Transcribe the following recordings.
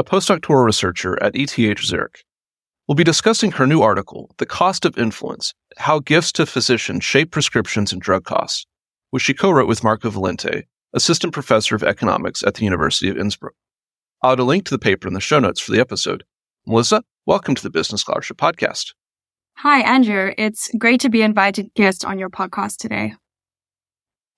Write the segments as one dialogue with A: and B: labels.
A: a postdoctoral researcher at ETH Zurich. We'll be discussing her new article, The Cost of Influence How Gifts to Physicians Shape Prescriptions and Drug Costs, which she co wrote with Marica Valente, assistant professor of economics at the University of Innsbruck. I'll add a link to the paper in the show notes for the episode. Melissa, welcome to the Business Scholarship Podcast.
B: Hi, Andrew. It's great to be invited guest on your podcast today.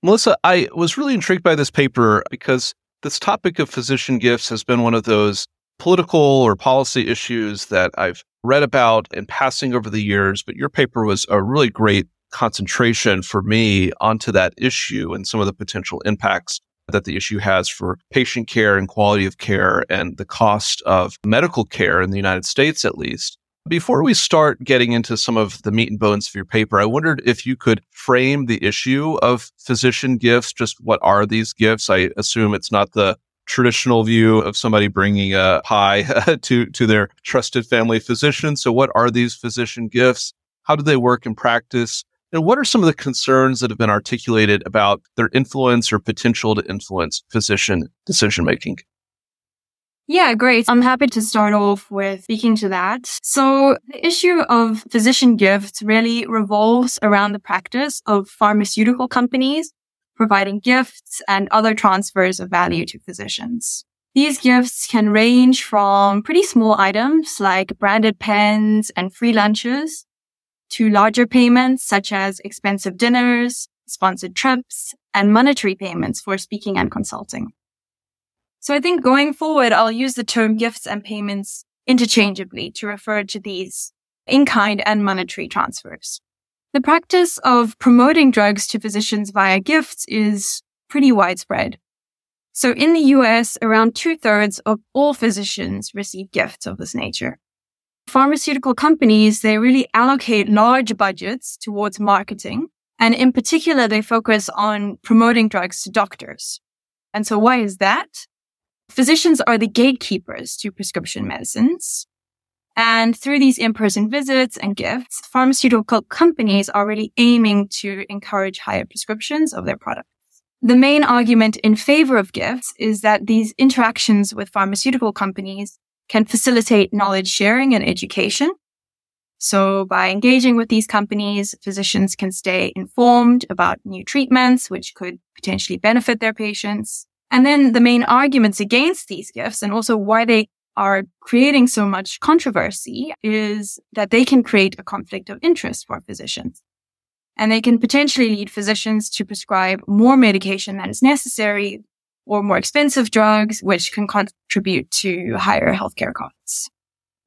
A: Melissa, I was really intrigued by this paper because this topic of physician gifts has been one of those political or policy issues that I've read about in passing over the years, but your paper was a really great concentration for me onto that issue and some of the potential impacts that the issue has for patient care and quality of care and the cost of medical care in the United States, at least. Before we start getting into some of the meat and bones of your paper, I wondered if you could frame the issue of physician gifts. Just what are these gifts? I assume it's not the traditional view of somebody bringing a pie to, to their trusted family physician. So what are these physician gifts? How do they work in practice? And what are some of the concerns that have been articulated about their influence or potential to influence physician decision making?
B: Yeah, great. I'm happy to start off with speaking to that. So the issue of physician gifts really revolves around the practice of pharmaceutical companies providing gifts and other transfers of value to physicians. These gifts can range from pretty small items like branded pens and free lunches to larger payments such as expensive dinners, sponsored trips, and monetary payments for speaking and consulting. So I think going forward, I'll use the term gifts and payments interchangeably to refer to these in-kind and monetary transfers. The practice of promoting drugs to physicians via gifts is pretty widespread. So in the US, around two thirds of all physicians receive gifts of this nature. Pharmaceutical companies, they really allocate large budgets towards marketing. And in particular, they focus on promoting drugs to doctors. And so why is that? Physicians are the gatekeepers to prescription medicines. And through these in-person visits and gifts, pharmaceutical companies are really aiming to encourage higher prescriptions of their products. The main argument in favor of gifts is that these interactions with pharmaceutical companies can facilitate knowledge sharing and education. So by engaging with these companies, physicians can stay informed about new treatments, which could potentially benefit their patients. And then the main arguments against these gifts and also why they are creating so much controversy is that they can create a conflict of interest for physicians. And they can potentially lead physicians to prescribe more medication than is necessary or more expensive drugs, which can contribute to higher healthcare costs.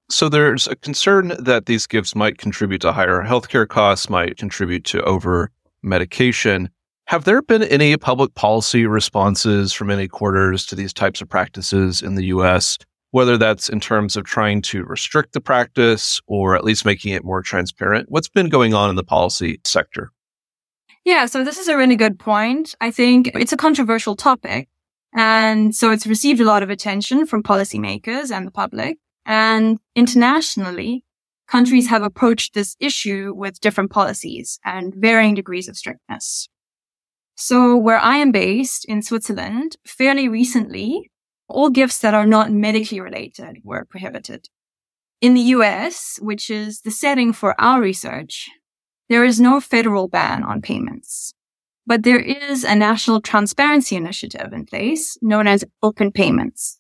A: So there's a concern that these gifts might contribute to higher healthcare costs, might contribute to over medication. Have there been any public policy responses from any quarters to these types of practices in the US, whether that's in terms of trying to restrict the practice or at least making it more transparent? What's been going on in the policy sector?
B: Yeah, so this is a really good point. I think it's a controversial topic. And so it's received a lot of attention from policymakers and the public. And internationally, countries have approached this issue with different policies and varying degrees of strictness. So where I am based in Switzerland, fairly recently, all gifts that are not medically related were prohibited. In the US, which is the setting for our research, there is no federal ban on payments. But there is a national transparency initiative in place known as Open Payments,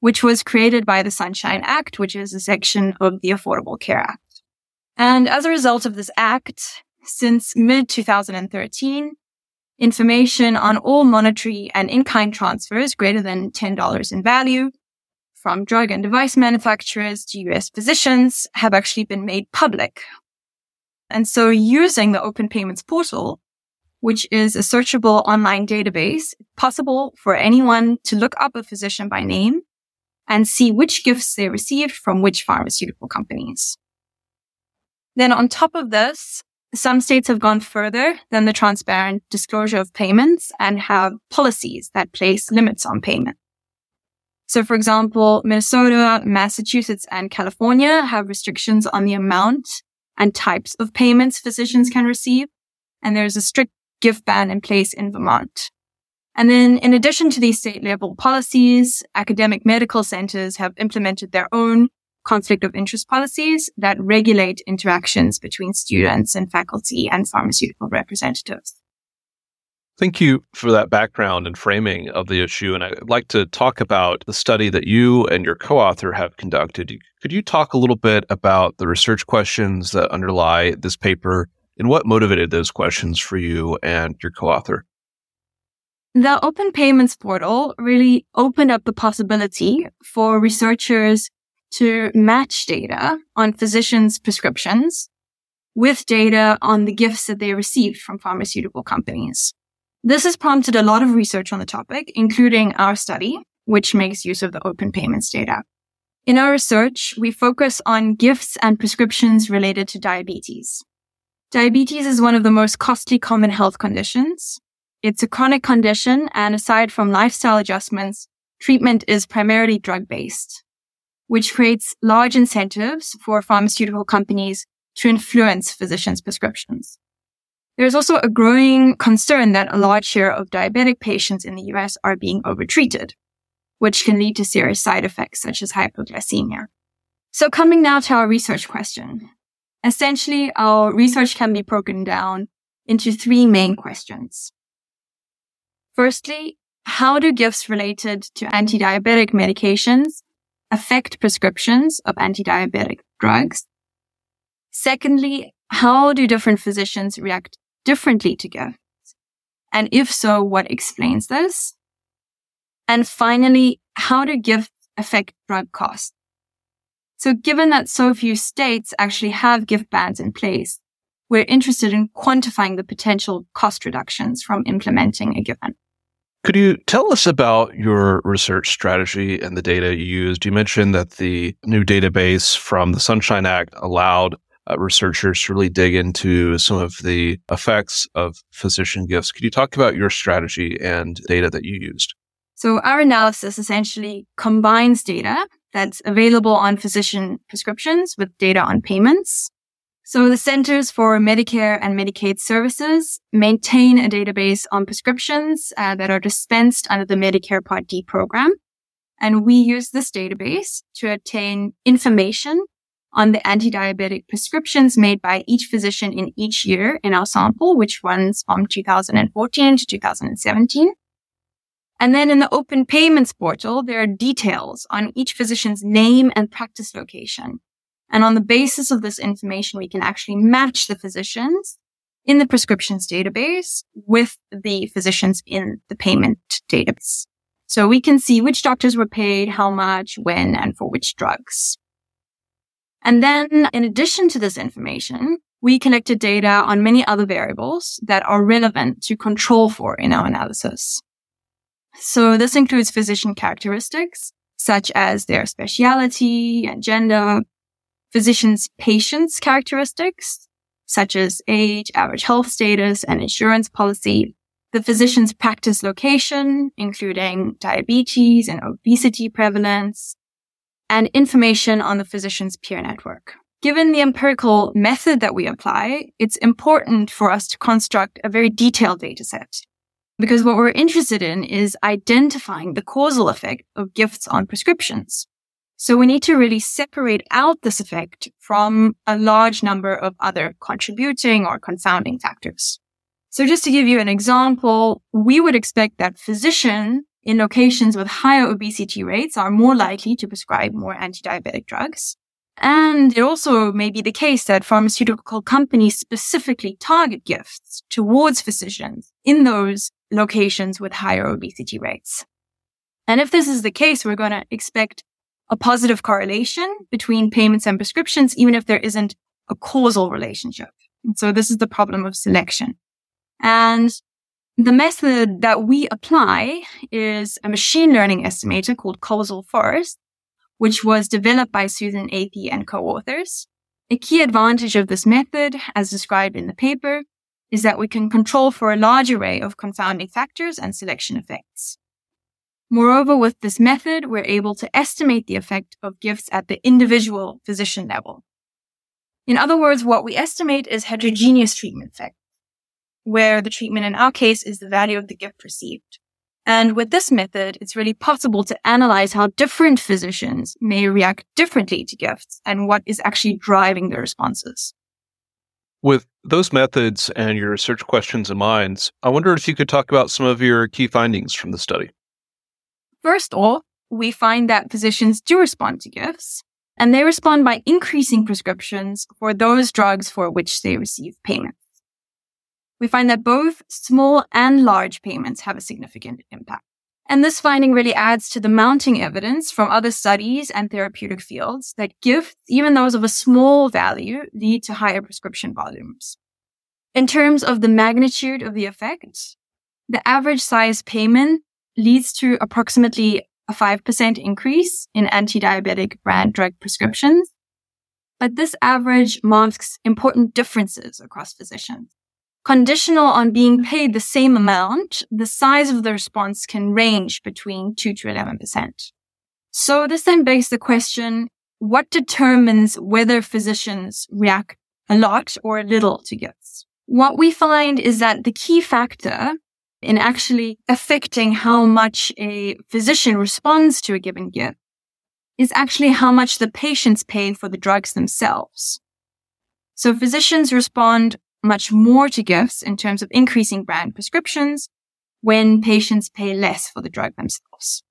B: which was created by the Sunshine Act, which is a section of the Affordable Care Act. And as a result of this act, since mid 2013, information on all monetary and in-kind transfers greater than $10 in value from drug and device manufacturers to US physicians have actually been made public. And so using the Open Payments portal, which is a searchable online database, it's possible for anyone to look up a physician by name and see which gifts they received from which pharmaceutical companies. Then on top of this, some states have gone further than the transparent disclosure of payments and have policies that place limits on payment. So for example, Minnesota, Massachusetts, and California have restrictions on the amount and types of payments physicians can receive. And there's a strict gift ban in place in Vermont. And then in addition to these state level policies, academic medical centers have implemented their own conflict of interest policies that regulate interactions between students and faculty and pharmaceutical representatives.
A: Thank you for that background and framing of the issue. And I'd like to talk about the study that you and your co author have conducted. Could you talk a little bit about the research questions that underlie this paper and what motivated those questions for you and your co author?
B: The Open Payments Portal really opened up the possibility for researchers to match data on physicians' prescriptions with data on the gifts that they received from pharmaceutical companies. This has prompted a lot of research on the topic, including our study, which makes use of the open payments data. In our research, we focus on gifts and prescriptions related to diabetes. Diabetes is one of the most costly common health conditions, it's a chronic condition, and aside from lifestyle adjustments, treatment is primarily drug based, which creates large incentives for pharmaceutical companies to influence physicians' prescriptions. There's also a growing concern that a large share of diabetic patients in the US are being overtreated, which can lead to serious side effects such as hypoglycemia. So coming now to our research question. Essentially, our research can be broken down into three main questions. Firstly, how do gifts related to anti-diabetic medications affect prescriptions of anti-diabetic drugs? Secondly, how do different physicians react differently to gifts? And if so, what explains this? And finally, how do gifts affect drug costs? So given that so few states actually have gift bans in place, we're interested in quantifying the potential cost reductions from implementing a given.
A: Could you tell us about your research strategy and the data you used? You mentioned that the new database from the Sunshine Act allowed uh, researchers to really dig into some of the effects of physician gifts. Could you talk about your strategy and data that you used?
B: So our analysis essentially combines data that's available on physician prescriptions with data on payments. So the Centers for Medicare and Medicaid Services maintain a database on prescriptions uh, that are dispensed under the Medicare Part D program. And we use this database to obtain information on the anti-diabetic prescriptions made by each physician in each year in our sample, which runs from 2014 to 2017. And then in the open payments portal, there are details on each physician's name and practice location and on the basis of this information, we can actually match the physicians in the prescriptions database with the physicians in the payment database. So we can see which doctors were paid, how much, when, and for which drugs. And then in addition to this information, we collected data on many other variables that are relevant to control for in our analysis. So this includes physician characteristics, such as their specialty and gender, physicians' patients' characteristics, such as age, average health status, and insurance policy, the physician's practice location, including diabetes and obesity prevalence, and information on the physician's peer network. Given the empirical method that we apply, it's important for us to construct a very detailed data set. Because what we're interested in is identifying the causal effect of gifts on prescriptions. So we need to really separate out this effect from a large number of other contributing or confounding factors. So just to give you an example, we would expect that physicians in locations with higher obesity rates are more likely to prescribe more anti-diabetic drugs. And it also may be the case that pharmaceutical companies specifically target gifts towards physicians in those locations with higher obesity rates. And if this is the case, we're going to expect a positive correlation between payments and prescriptions, even if there isn't a causal relationship. And so this is the problem of selection. And the method that we apply is a machine learning estimator called Causal Forest which was developed by Susan Athey and co-authors. A key advantage of this method, as described in the paper, is that we can control for a large array of confounding factors and selection effects. Moreover, with this method, we're able to estimate the effect of gifts at the individual physician level. In other words, what we estimate is heterogeneous treatment effect, where the treatment in our case is the value of the gift received. And with this method, it's really possible to analyze how different physicians may react differently to gifts and what is actually driving their responses.
A: With those methods and your research questions in mind, I wonder if you could talk about some of your key findings from the study.
B: First off, we find that physicians do respond to gifts, and they respond by increasing prescriptions for those drugs for which they receive payments. We find that both small and large payments have a significant impact. And this finding really adds to the mounting evidence from other studies and therapeutic fields that gifts, even those of a small value, lead to higher prescription volumes. In terms of the magnitude of the effect, the average size payment leads to approximately a 5% increase in anti-diabetic brand drug prescriptions. But this average masks important differences across physicians. Conditional on being paid the same amount, the size of the response can range between 2 to 11%. So this then begs the question, what determines whether physicians react a lot or a little to gifts? What we find is that the key factor in actually affecting how much a physician responds to a given gift is actually how much the patients pay for the drugs themselves. So physicians respond much more to gifts in terms of increasing brand prescriptions when patients pay less for the drug themselves.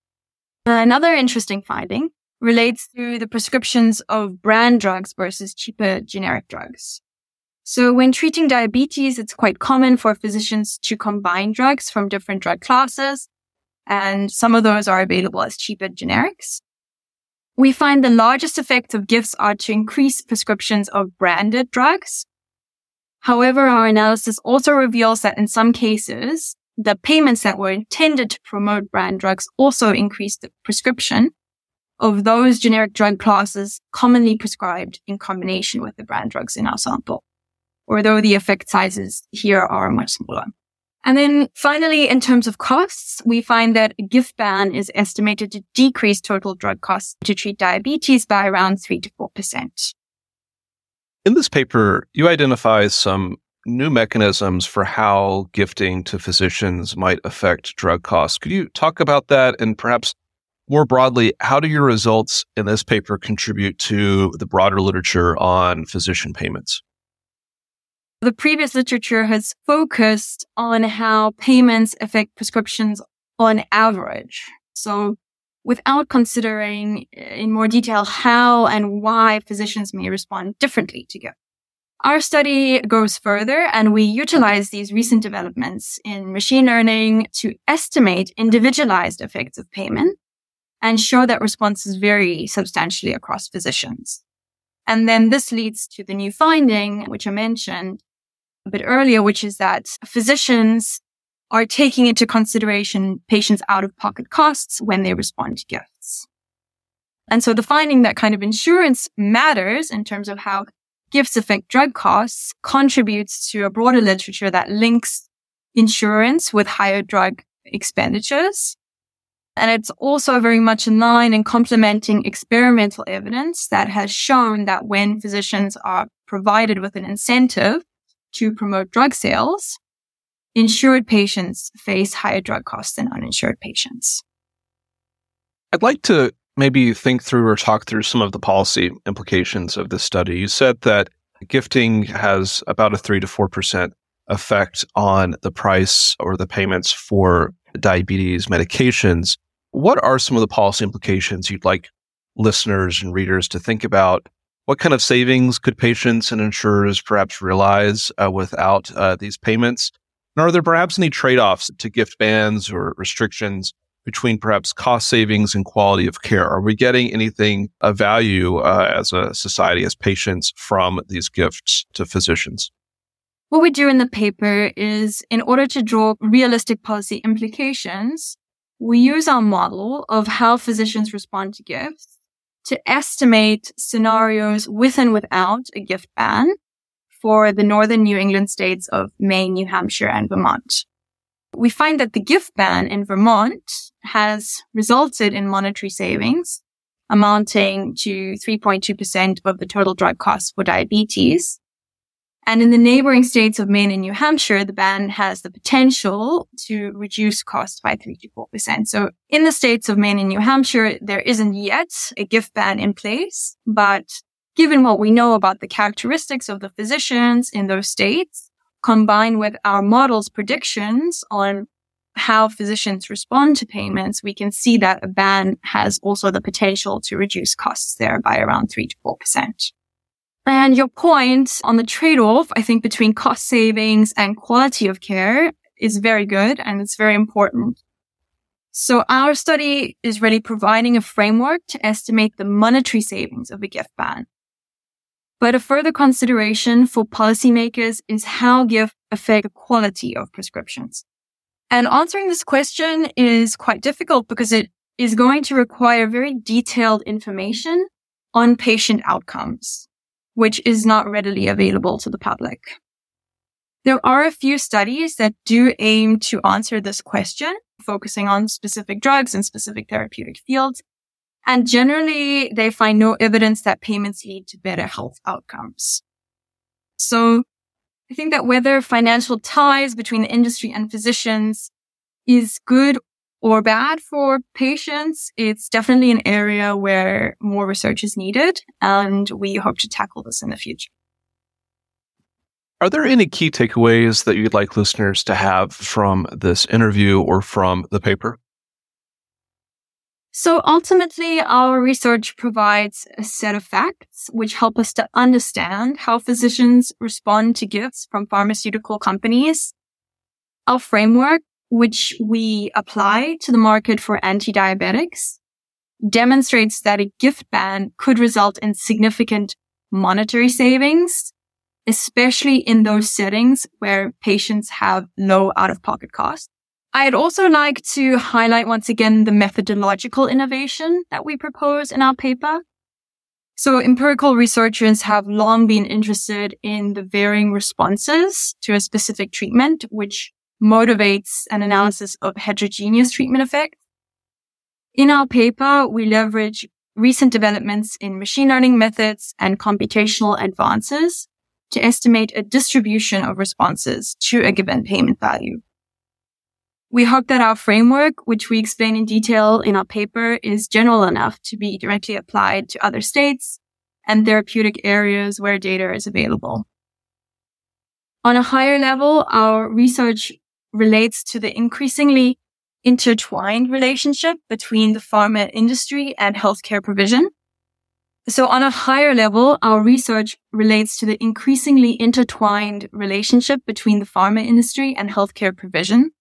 B: Another interesting finding relates to the prescriptions of brand drugs versus cheaper generic drugs. So when treating diabetes, it's quite common for physicians to combine drugs from different drug classes. And some of those are available as cheaper generics. We find the largest effects of gifts are to increase prescriptions of branded drugs. However, our analysis also reveals that in some cases, the payments that were intended to promote brand drugs also increased the prescription of those generic drug classes commonly prescribed in combination with the brand drugs in our sample although the effect sizes here are much smaller. And then finally, in terms of costs, we find that a gift ban is estimated to decrease total drug costs to treat diabetes by around 3 to 4%.
A: In this paper, you identify some new mechanisms for how gifting to physicians might affect drug costs. Could you talk about that and perhaps more broadly, how do your results in this paper contribute to the broader literature on physician payments?
B: The previous literature has focused on how payments affect prescriptions on average. So without considering in more detail how and why physicians may respond differently to GIFT. Our study goes further and we utilize these recent developments in machine learning to estimate individualized effects of payment and show that responses vary substantially across physicians. And then this leads to the new finding, which I mentioned, bit earlier, which is that physicians are taking into consideration patients' out of pocket costs when they respond to gifts. And so the finding that kind of insurance matters in terms of how gifts affect drug costs contributes to a broader literature that links insurance with higher drug expenditures. And it's also very much in line and complementing experimental evidence that has shown that when physicians are provided with an incentive to promote drug sales, insured patients face higher drug costs than uninsured patients.
A: I'd like to maybe think through or talk through some of the policy implications of this study. You said that gifting has about a 3 to 4% effect on the price or the payments for diabetes medications. What are some of the policy implications you'd like listeners and readers to think about what kind of savings could patients and insurers perhaps realize uh, without uh, these payments? And are there perhaps any trade offs to gift bans or restrictions between perhaps cost savings and quality of care? Are we getting anything of value uh, as a society, as patients, from these gifts to physicians?
B: What we do in the paper is in order to draw realistic policy implications, we use our model of how physicians respond to gifts to estimate scenarios with and without a gift ban for the northern New England states of Maine, New Hampshire, and Vermont. We find that the gift ban in Vermont has resulted in monetary savings amounting to 3.2% of the total drug costs for diabetes. And in the neighboring states of Maine and New Hampshire, the ban has the potential to reduce costs by 3 to 4%. So in the states of Maine and New Hampshire, there isn't yet a gift ban in place, but given what we know about the characteristics of the physicians in those states, combined with our model's predictions on how physicians respond to payments, we can see that a ban has also the potential to reduce costs there by around 3 to 4%. And your point on the trade-off, I think between cost savings and quality of care is very good and it's very important. So our study is really providing a framework to estimate the monetary savings of a gift ban. But a further consideration for policymakers is how gift affect the quality of prescriptions. And answering this question is quite difficult because it is going to require very detailed information on patient outcomes, which is not readily available to the public. There are a few studies that do aim to answer this question, focusing on specific drugs and specific therapeutic fields. And generally, they find no evidence that payments lead to better health outcomes. So I think that whether financial ties between the industry and physicians is good or bad for patients, it's definitely an area where more research is needed. And we hope to tackle this in the future.
A: Are there any key takeaways that you'd like listeners to have from this interview or from the paper?
B: So ultimately, our research provides a set of facts which help us to understand how physicians respond to gifts from pharmaceutical companies. Our framework, which we apply to the market for anti-diabetics, demonstrates that a gift ban could result in significant monetary savings, especially in those settings where patients have low out-of-pocket costs. I'd also like to highlight once again the methodological innovation that we propose in our paper. So empirical researchers have long been interested in the varying responses to a specific treatment, which motivates an mm-hmm. analysis of heterogeneous treatment effects. In our paper, we leverage recent developments in machine learning methods and computational advances to estimate a distribution of responses to a given payment value. We hope that our framework, which we explain in detail in our paper, is general enough to be directly applied to other states and therapeutic areas where data is available. On a higher level, our research relates to the increasingly intertwined relationship between the pharma industry and healthcare provision. So on a higher level, our research relates to the increasingly intertwined relationship between the pharma industry and healthcare provision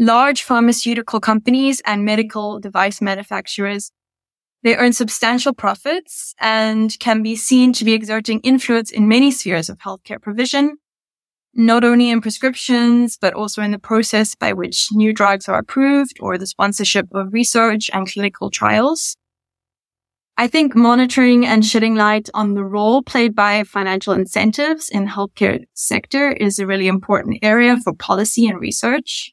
B: large pharmaceutical companies and medical device manufacturers, they earn substantial profits and can be seen to be exerting influence in many spheres of healthcare provision, not only in prescriptions, but also in the process by which new drugs are approved or the sponsorship of research and clinical trials. I think monitoring and shedding light on the role played by financial incentives in healthcare sector is a really important area for policy and research.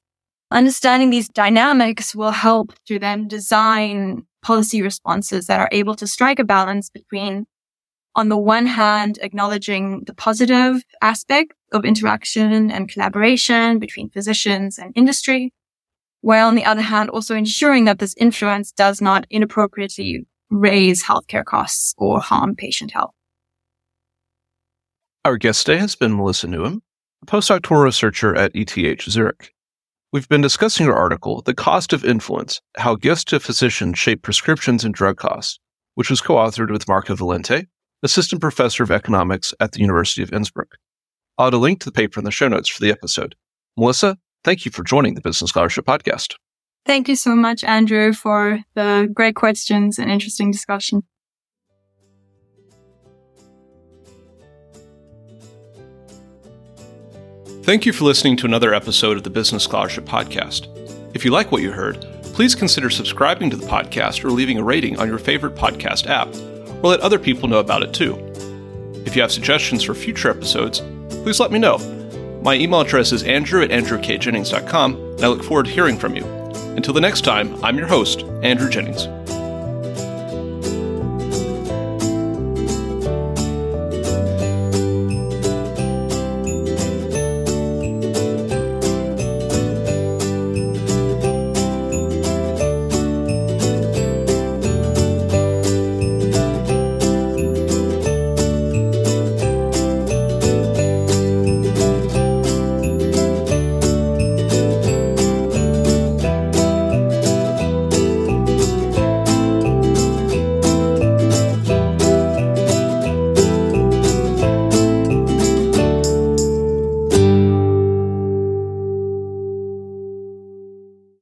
B: Understanding these dynamics will help to then design policy responses that are able to strike a balance between, on the one hand, acknowledging the positive aspect of interaction and collaboration between physicians and industry, while on the other hand, also ensuring that this influence does not inappropriately raise healthcare costs or harm patient health.
A: Our guest today has been Melissa Newham, a postdoctoral researcher at ETH Zurich. We've been discussing her article, The Cost of Influence How Gifts to Physicians Shape Prescriptions and Drug Costs, which was co authored with Marica Valente, Assistant Professor of Economics at the University of Innsbruck. I'll add a link to the paper in the show notes for the episode. Melissa, thank you for joining the Business Scholarship Podcast.
B: Thank you so much, Andrew, for the great questions and interesting discussion.
A: Thank you for listening to another episode of the Business Scholarship Podcast. If you like what you heard, please consider subscribing to the podcast or leaving a rating on your favorite podcast app, or let other people know about it too. If you have suggestions for future episodes, please let me know. My email address is andrew at andrewkjennings.com, and I look forward to hearing from you. Until the next time, I'm your host, Andrew Jennings.